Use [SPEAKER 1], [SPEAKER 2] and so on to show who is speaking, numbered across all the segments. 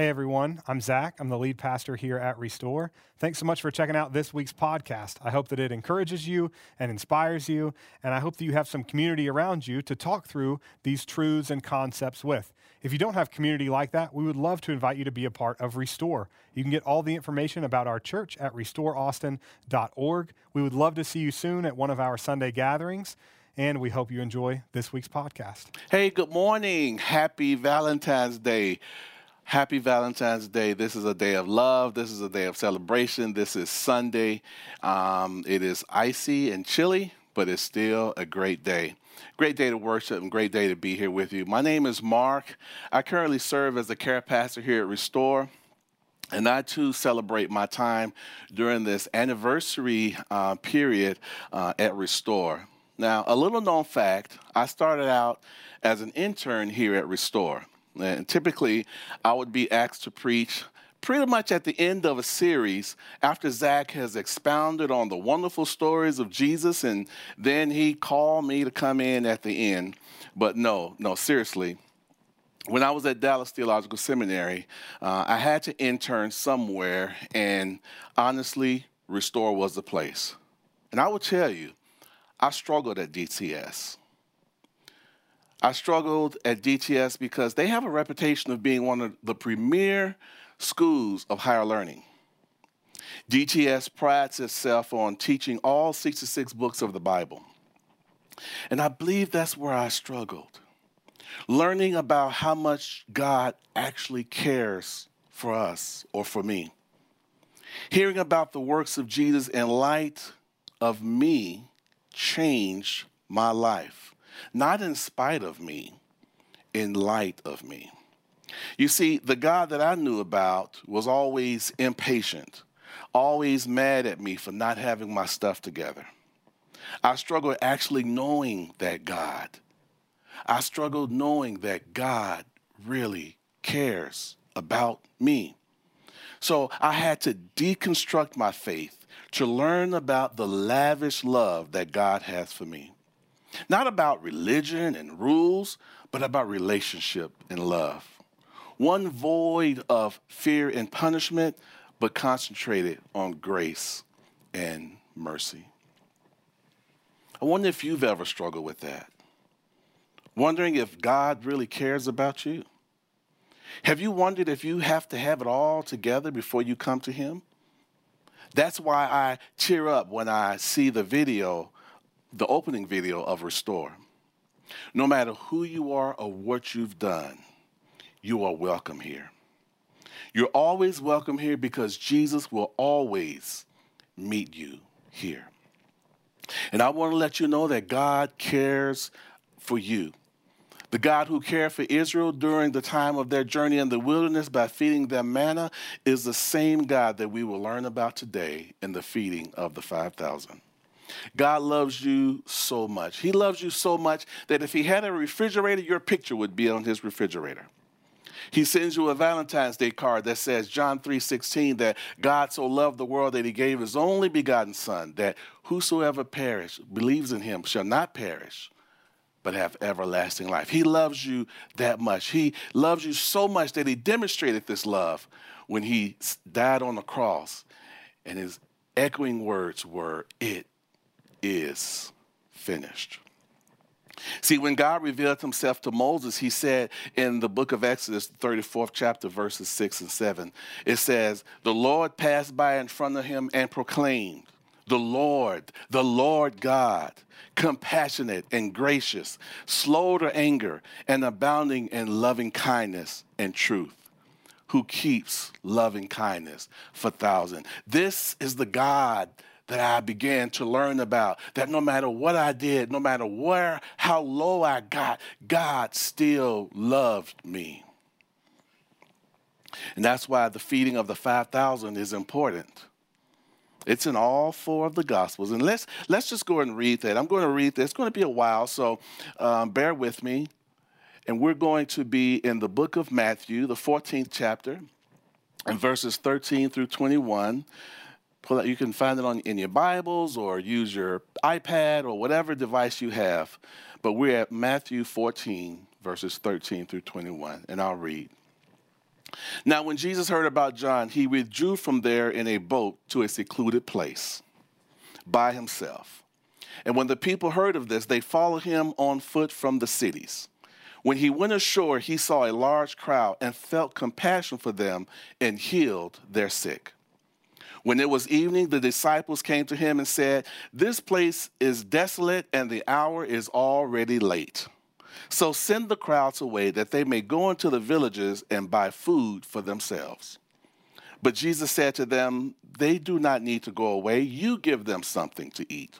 [SPEAKER 1] Hey everyone, I'm Zach. I'm the lead pastor here at Restore. Thanks so much for checking out this week's podcast. I hope that it encourages you and inspires you, and I hope that you have some community around you to talk through these truths and concepts with. If you don't have community like that, we would love to invite you to be a part of Restore. You can get all the information about our church at restoreaustin.org. We would love to see you soon at one of our Sunday gatherings and we hope you enjoy this week's podcast.
[SPEAKER 2] Hey, good morning. Happy Valentine's Day. Happy Valentine's Day. This is a day of love. This is a day of celebration. This is Sunday. Um, it is icy and chilly, but it's still a great day. Great day to worship and great day to be here with you. My name is Mark. I currently serve as the care pastor here at Restore. And I too celebrate my time during this anniversary uh, period uh, at Restore. Now, a little known fact I started out as an intern here at Restore. And typically, I would be asked to preach pretty much at the end of a series after Zach has expounded on the wonderful stories of Jesus, and then he called me to come in at the end. But no, no, seriously. When I was at Dallas Theological Seminary, uh, I had to intern somewhere, and honestly, Restore was the place. And I will tell you, I struggled at DTS. I struggled at DTS because they have a reputation of being one of the premier schools of higher learning. DTS prides itself on teaching all 66 books of the Bible. And I believe that's where I struggled. Learning about how much God actually cares for us or for me. Hearing about the works of Jesus in light of me changed my life, not in spite of me, in light of me. You see, the God that I knew about was always impatient, always mad at me for not having my stuff together. I struggled actually knowing that God. I struggled knowing that God really cares about me. So I had to deconstruct my faith to learn about the lavish love that God has for me. Not about religion and rules, but about relationship and love. One void of fear and punishment, but concentrated on grace and mercy. I wonder if you've ever struggled with that. Wondering if God really cares about you. Have you wondered if you have to have it all together before you come to Him? That's why I cheer up when I see the video, the opening video of Restore. No matter who you are or what you've done, you are welcome here. You're always welcome here because Jesus will always meet you here. And I want to let you know that God cares for you. The God who cared for Israel during the time of their journey in the wilderness by feeding them manna is the same God that we will learn about today in the feeding of the 5,000. God loves you so much. He loves you so much that if He had a refrigerator, your picture would be on His refrigerator. He sends you a Valentine's Day card that says John 3:16 that God so loved the world that he gave his only begotten son that whosoever perish believes in him shall not perish but have everlasting life. He loves you that much. He loves you so much that he demonstrated this love when he died on the cross. And his echoing words were, It is finished. See, when God revealed himself to Moses, he said in the book of Exodus, 34th chapter, verses 6 and 7, it says, The Lord passed by in front of him and proclaimed, The Lord, the Lord God compassionate and gracious, slow to anger, and abounding in loving kindness and truth, who keeps loving kindness for thousands. This is the God that I began to learn about that no matter what I did, no matter where, how low I got, God still loved me. And that's why the feeding of the 5,000 is important. It's in all four of the Gospels. And let's, let's just go and read that. I'm going to read this. It's going to be a while, so um, bear with me. And we're going to be in the book of Matthew, the 14th chapter, and verses 13 through 21. Pull out, you can find it on, in your Bibles or use your iPad or whatever device you have. But we're at Matthew 14, verses 13 through 21, and I'll read. Now, when Jesus heard about John, he withdrew from there in a boat to a secluded place by himself. And when the people heard of this, they followed him on foot from the cities. When he went ashore, he saw a large crowd and felt compassion for them and healed their sick. When it was evening, the disciples came to him and said, This place is desolate and the hour is already late. So send the crowds away that they may go into the villages and buy food for themselves. But Jesus said to them, They do not need to go away. You give them something to eat.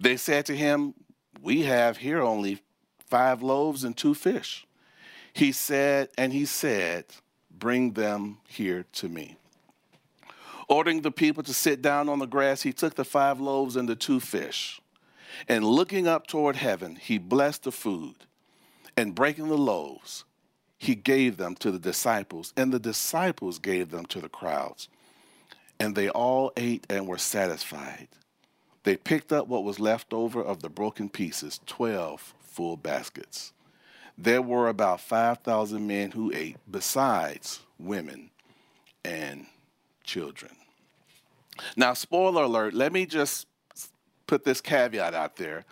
[SPEAKER 2] They said to him, We have here only five loaves and two fish. He said, and he said, Bring them here to me. Ordering the people to sit down on the grass, he took the five loaves and the two fish. And looking up toward heaven, he blessed the food. And breaking the loaves, he gave them to the disciples, and the disciples gave them to the crowds. And they all ate and were satisfied. They picked up what was left over of the broken pieces, 12 full baskets. There were about 5,000 men who ate, besides women and children. Now, spoiler alert, let me just put this caveat out there.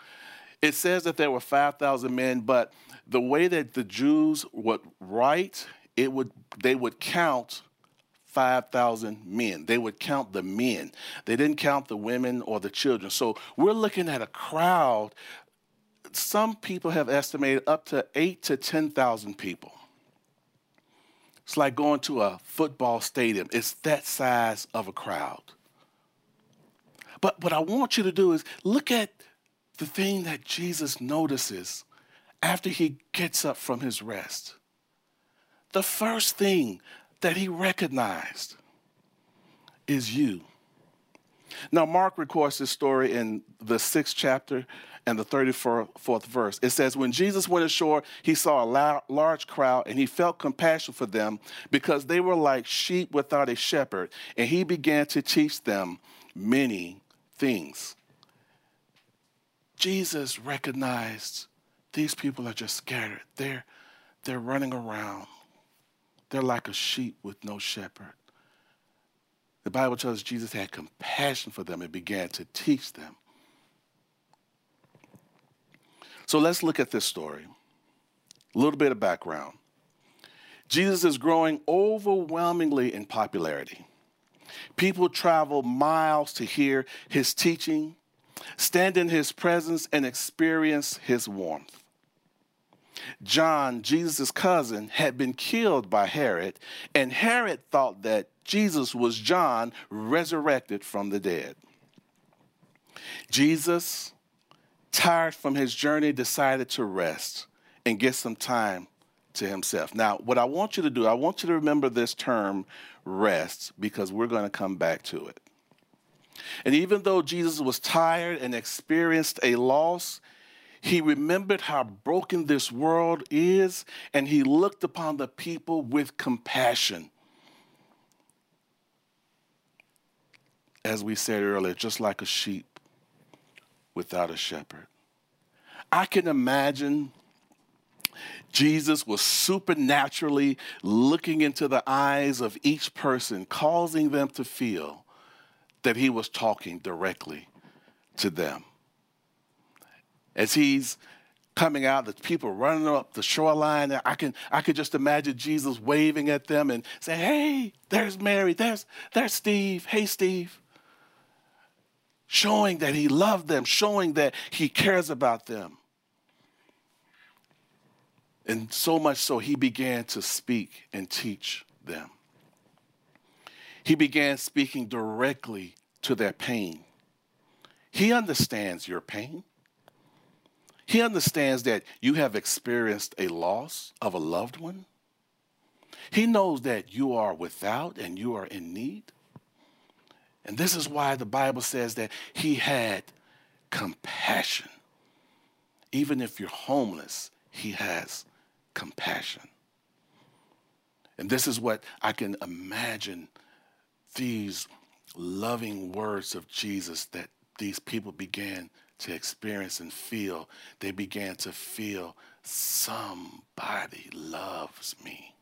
[SPEAKER 2] It says that there were 5,000 men, but the way that the Jews would write, it would they would count 5,000 men. They would count the men. They didn't count the women or the children. So we're looking at a crowd some people have estimated up to eight to 10,000 people. It's like going to a football stadium. It's that size of a crowd. But what I want you to do is look at the thing that Jesus notices after he gets up from his rest. The first thing that he recognized is you. Now, Mark records this story in the sixth chapter and the 34th verse. It says, When Jesus went ashore, he saw a large crowd and he felt compassion for them because they were like sheep without a shepherd. And he began to teach them many things. Jesus recognized these people are just scattered. They're, they're running around. They're like a sheep with no shepherd. The Bible tells us Jesus had compassion for them and began to teach them. So let's look at this story. A little bit of background. Jesus is growing overwhelmingly in popularity. People travel miles to hear his teaching, stand in his presence, and experience his warmth. John, Jesus' cousin, had been killed by Herod, and Herod thought that Jesus was John resurrected from the dead. Jesus, tired from his journey, decided to rest and get some time to himself. Now, what I want you to do, I want you to remember this term rest because we're going to come back to it. And even though Jesus was tired and experienced a loss, he remembered how broken this world is and he looked upon the people with compassion. As we said earlier, just like a sheep without a shepherd. I can imagine Jesus was supernaturally looking into the eyes of each person, causing them to feel that he was talking directly to them. As he's coming out, the people running up the shoreline, I can I could just imagine Jesus waving at them and saying, Hey, there's Mary, there's there's Steve. Hey Steve showing that he loved them, showing that he cares about them. And so much so, he began to speak and teach them. He began speaking directly to their pain. He understands your pain. He understands that you have experienced a loss of a loved one. He knows that you are without and you are in need. And this is why the Bible says that he had compassion. Even if you're homeless, he has compassion. And this is what I can imagine these loving words of Jesus that these people began to experience and feel. They began to feel somebody loves me.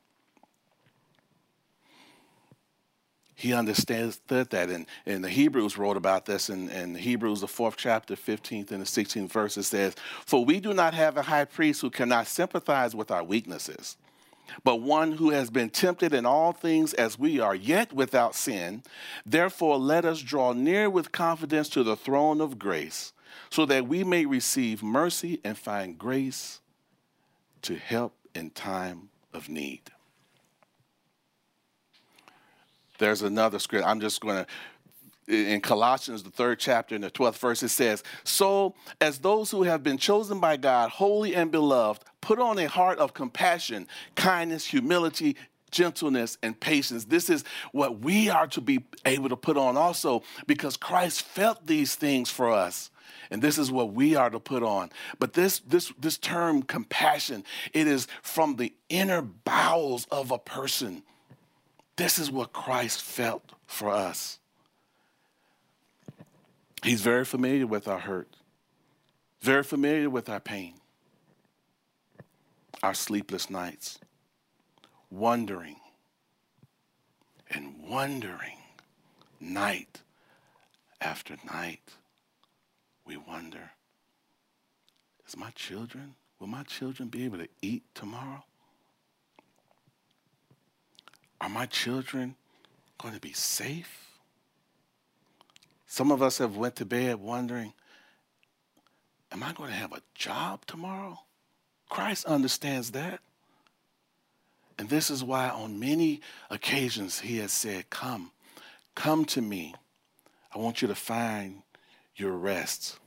[SPEAKER 2] He understands that, and, and the Hebrews wrote about this in, in Hebrews, the fourth chapter, 15th and the 16th verse. It says, For we do not have a high priest who cannot sympathize with our weaknesses, but one who has been tempted in all things as we are, yet without sin. Therefore, let us draw near with confidence to the throne of grace, so that we may receive mercy and find grace to help in time of need. There's another script. I'm just going to in Colossians, the third chapter, in the 12th verse, it says, So, as those who have been chosen by God, holy and beloved, put on a heart of compassion, kindness, humility, gentleness, and patience. This is what we are to be able to put on also because Christ felt these things for us. And this is what we are to put on. But this, this, this term, compassion, it is from the inner bowels of a person. This is what Christ felt for us. He's very familiar with our hurt, very familiar with our pain, our sleepless nights, wondering and wondering night after night. We wonder, is my children, will my children be able to eat tomorrow? Are my children going to be safe? Some of us have went to bed wondering, am I going to have a job tomorrow? Christ understands that. And this is why on many occasions he has said, Come, come to me. I want you to find your rest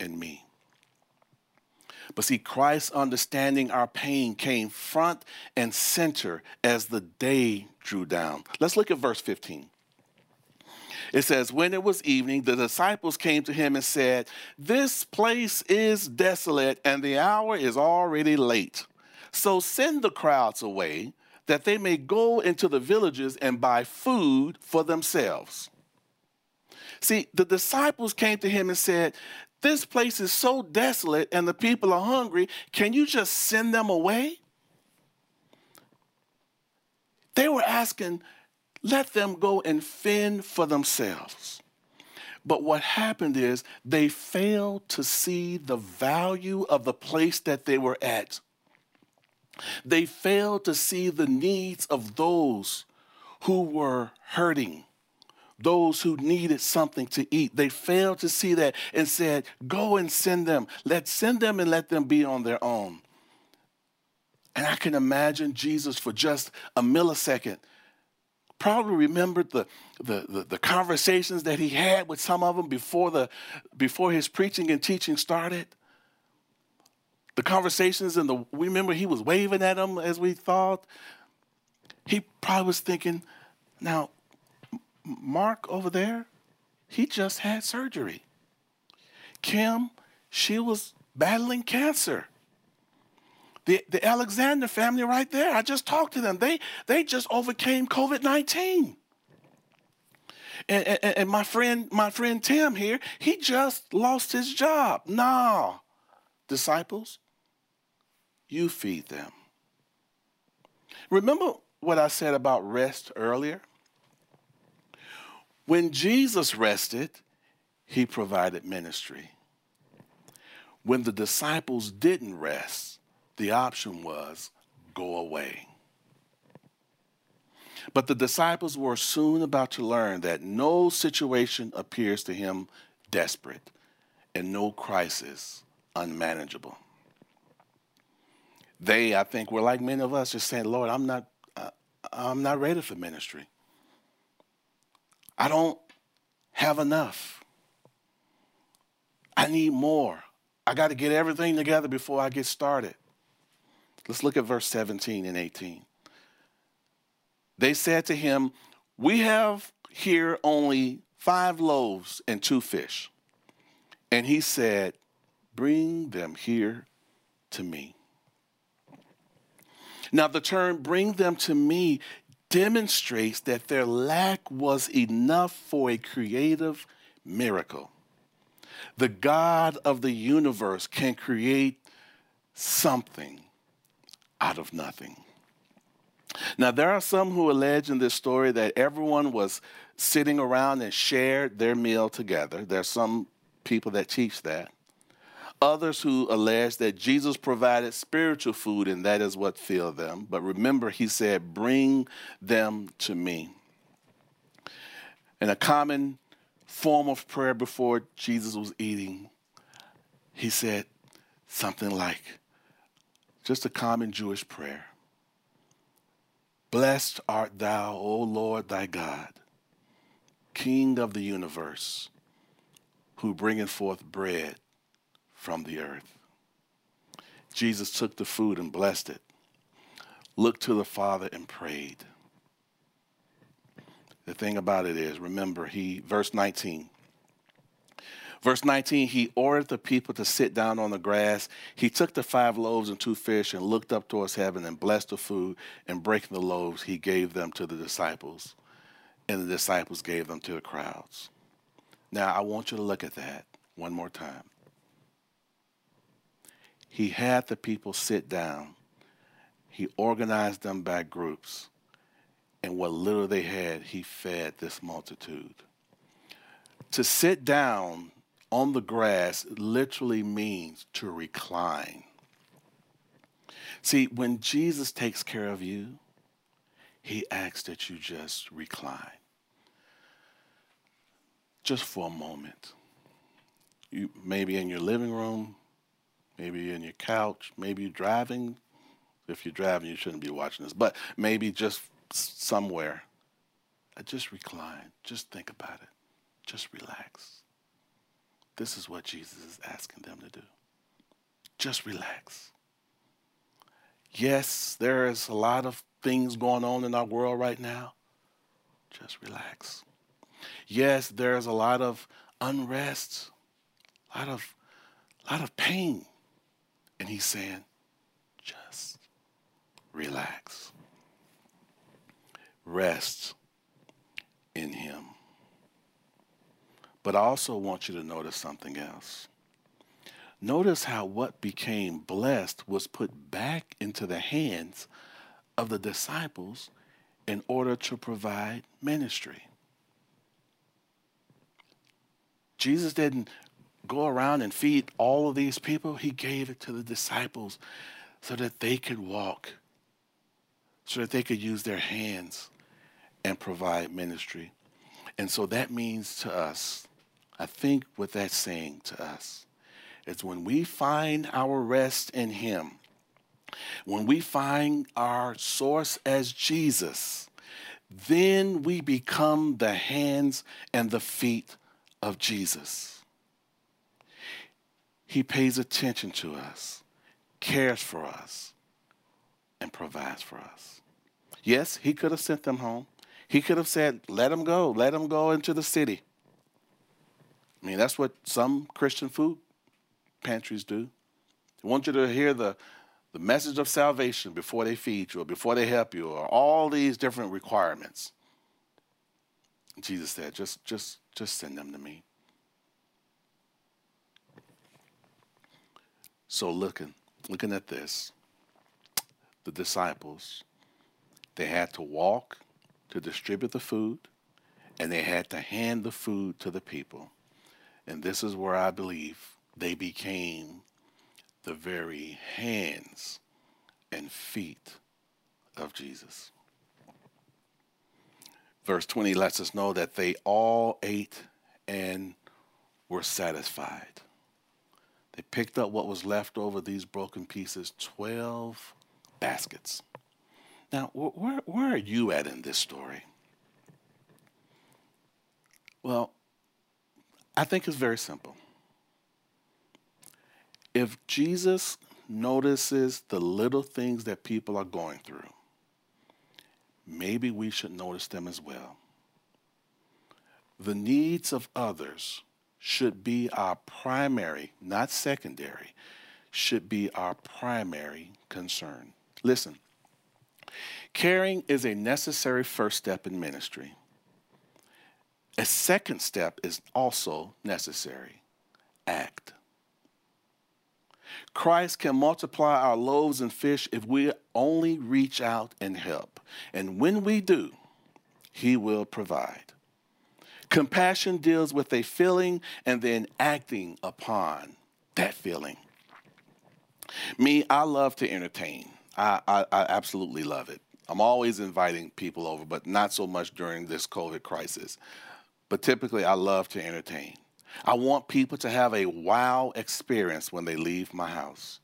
[SPEAKER 2] in me. But see, Christ's understanding our pain came front and center as the day drew down. Let's look at verse 15. It says, When it was evening, the disciples came to him and said, This place is desolate, and the hour is already late. So send the crowds away, that they may go into the villages and buy food for themselves. See, the disciples came to him and said, this place is so desolate and the people are hungry. Can you just send them away? They were asking, let them go and fend for themselves. But what happened is they failed to see the value of the place that they were at. They failed to see the needs of those who were hurting those who needed something to eat. They failed to see that and said, Go and send them. Let's send them and let them be on their own. And I can imagine Jesus for just a millisecond probably remembered the, the, the, the, conversations that he had with some of them before, the, before his preaching and teaching started. The conversations and the, we remember he was waving at them as we thought. He probably was thinking, now, Mark over there, he just had surgery. Kim, she was battling cancer. The, the Alexander family right there, I just talked to them. They, they just overcame COVID 19. And, and, and, my friend, my friend Tim here, he just lost his job. Nah, disciples, you feed them. Remember what I said about rest earlier? When Jesus rested, he provided ministry. When the disciples didn't rest, the option was go away. But the disciples were soon about to learn that no situation appears to him desperate and no crisis unmanageable. They, I think, were like many of us, just saying, Lord, I'm not, uh, I'm not ready for ministry. I don't have enough. I need more. I got to get everything together before I get started. Let's look at verse 17 and 18. They said to him, We have here only five loaves and two fish. And he said, Bring them here to me. Now, the term bring them to me demonstrates that their lack was enough for a creative miracle. The God of the universe can create something out of nothing. Now, there are some who allege in this story that everyone was sitting around and shared their meal together. There are some people that teach that. Others who allege that Jesus provided spiritual food and that is what filled them. But remember, he said, Bring them to me. And a common form of prayer before Jesus was eating, he said something like, just a common Jewish prayer Blessed art thou, O Lord thy God, King of the universe, who bringeth forth bread from the earth. Jesus took the food and blessed it, looked to the Father and prayed. The thing about it is, remember, he, verse 19, Verse 19, he ordered the people to sit down on the grass. He took the five loaves and two fish and looked up towards heaven and blessed the food. And breaking the loaves, he gave them to the disciples. And the disciples gave them to the crowds. Now, I want you to look at that one more time. He had the people sit down, he organized them by groups. And what little they had, he fed this multitude. To sit down on the grass literally means to recline. See, when Jesus takes care of you, he asks that you just recline. Just for a moment. You maybe in your living room, maybe you're in your couch, maybe you're driving. If you're driving, you shouldn't be watching this, but maybe just somewhere. Uh, just recline. Just think about it. Just relax. This is what Jesus is asking them to do. Just relax. Yes, there is a lot of things going on in our world right now. Just relax. Yes, there's a lot of unrest, a lot of, a lot of pain. And he's saying, just relax. Rest in him. But I also want you to notice something else. Notice how what became blessed was put back into the hands of the disciples in order to provide ministry. Jesus didn't go around and feed all of these people, He gave it to the disciples so that they could walk, so that they could use their hands and provide ministry. And so that means to us I think what that's saying to us is when we find our rest in Him, when we find our source as Jesus, then we become the hands and the feet of Jesus. He pays attention to us, cares for us, and provides for us. Yes, He could have sent them home. He could have said, Let them go, let them go into the city. I mean, that's what some Christian food pantries do. They want you to hear the, the message of salvation before they feed you or before they help you or all these different requirements. Jesus said, just, just, just send them to me. So looking, looking at this, the disciples, they had to walk to distribute the food, and they had to hand the food to the people. And this is where I believe they became the very hands and feet of Jesus. Verse 20 lets us know that they all ate and were satisfied. They picked up what was left over these broken pieces 12 baskets. Now, where, where are you at in this story? Well, I think it's very simple. If Jesus notices the little things that people are going through, maybe we should notice them as well. The needs of others should be our primary, not secondary, should be our primary concern. Listen, caring is a necessary first step in ministry. A second step is also necessary act. Christ can multiply our loaves and fish if we only reach out and help. And when we do, He will provide. Compassion deals with a feeling and then acting upon that feeling. Me, I love to entertain. I, I, I, absolutely love it. I'm always inviting people over, but not so much during this COVID crisis. But typically, I love to entertain. I want people to have a wow experience when they leave my house.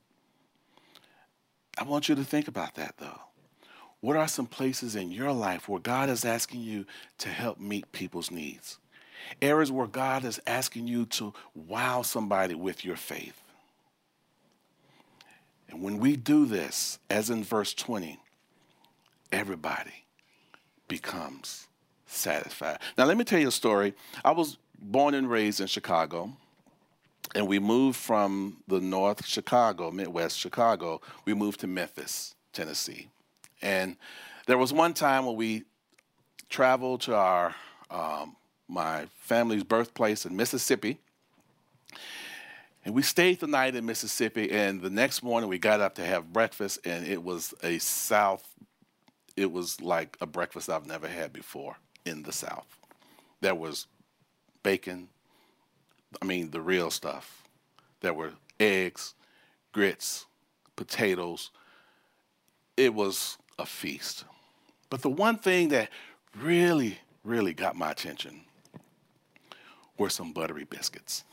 [SPEAKER 2] I want you to think about that though. What are some places in your life where God is asking you to help meet people's needs? Areas where God is asking you to wow somebody with your faith. And when we do this, as in verse 20, everybody becomes satisfied. Now, let me tell you a story. I was born and raised in Chicago, and we moved from the North Chicago, Midwest Chicago, we moved to Memphis, Tennessee. And there was one time when we traveled to our um, my family's birthplace in Mississippi. And we stayed the night in Mississippi, and the next morning we got up to have breakfast, and it was a South, it was like a breakfast I've never had before in the South. There was bacon, I mean, the real stuff. There were eggs, grits, potatoes. It was a feast. But the one thing that really, really got my attention were some buttery biscuits.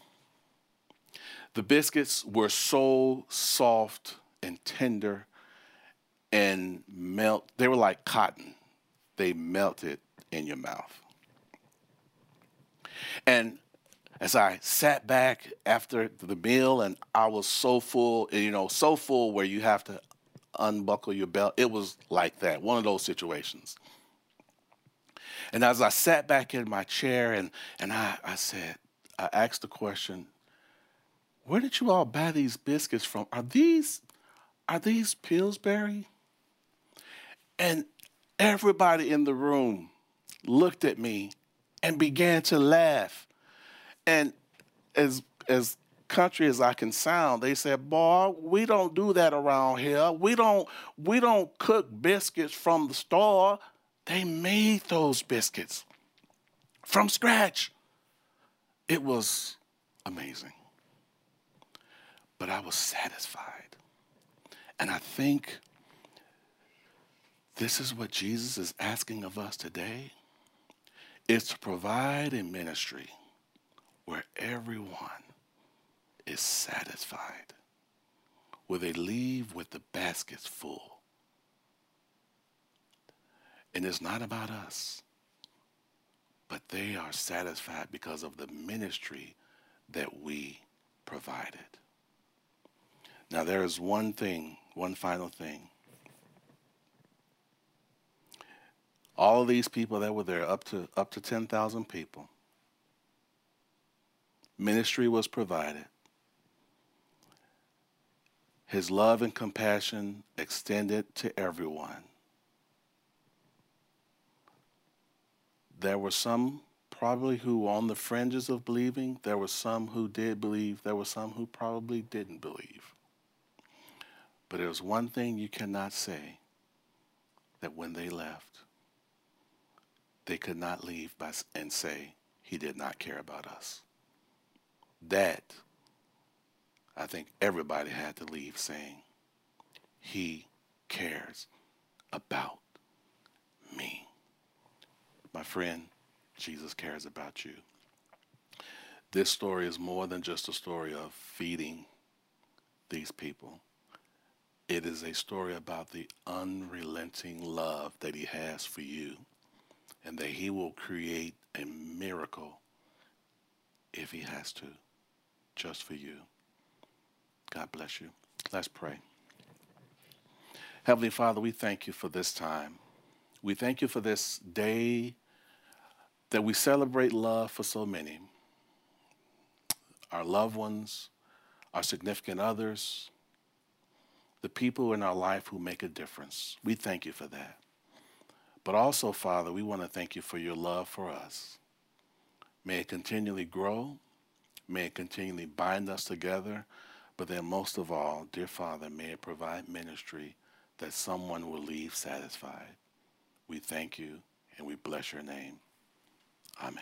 [SPEAKER 2] The biscuits were so soft and tender and melt. They were like cotton. They melted in your mouth. And as I sat back after the meal and I was so full, you know, so full where you have to unbuckle your belt, it was like that, one of those situations. And as I sat back in my chair and, and I, I said, I asked the question, where did you all buy these biscuits from? Are these are these Pillsbury? And everybody in the room looked at me and began to laugh. And as as country as I can sound, they said, "Boy, we don't do that around here. We don't we don't cook biscuits from the store. They made those biscuits from scratch. It was amazing. But I was satisfied. And I think this is what Jesus is asking of us today is to provide a ministry where everyone is satisfied, where they leave with the baskets full and it's not about us, but they are satisfied because of the ministry that we provided. Now, there is one thing, one final thing. All of these people that were there, up to, up to 10,000 people, ministry was provided. His love and compassion extended to everyone. There were some probably who on the fringes of believing. There were some who did believe. There were some who probably didn't believe. But there's one thing you cannot say that when they left, they could not leave by, and say, He did not care about us. That, I think everybody had to leave saying, He cares about me. My friend, Jesus cares about you. This story is more than just a story of feeding these people. It is a story about the unrelenting love that he has for you and that he will create a miracle if he has to, just for you. God bless you. Let's pray. Heavenly Father, we thank you for this time. We thank you for this day that we celebrate love for so many our loved ones, our significant others, the people in our life who make a difference. We thank you for that. But also, Father, we want to thank you for your love for us. May it continually grow. May it continually bind us together. But then, most of all, dear Father, may it provide ministry that someone will leave satisfied. We thank you and we bless your name. Amen.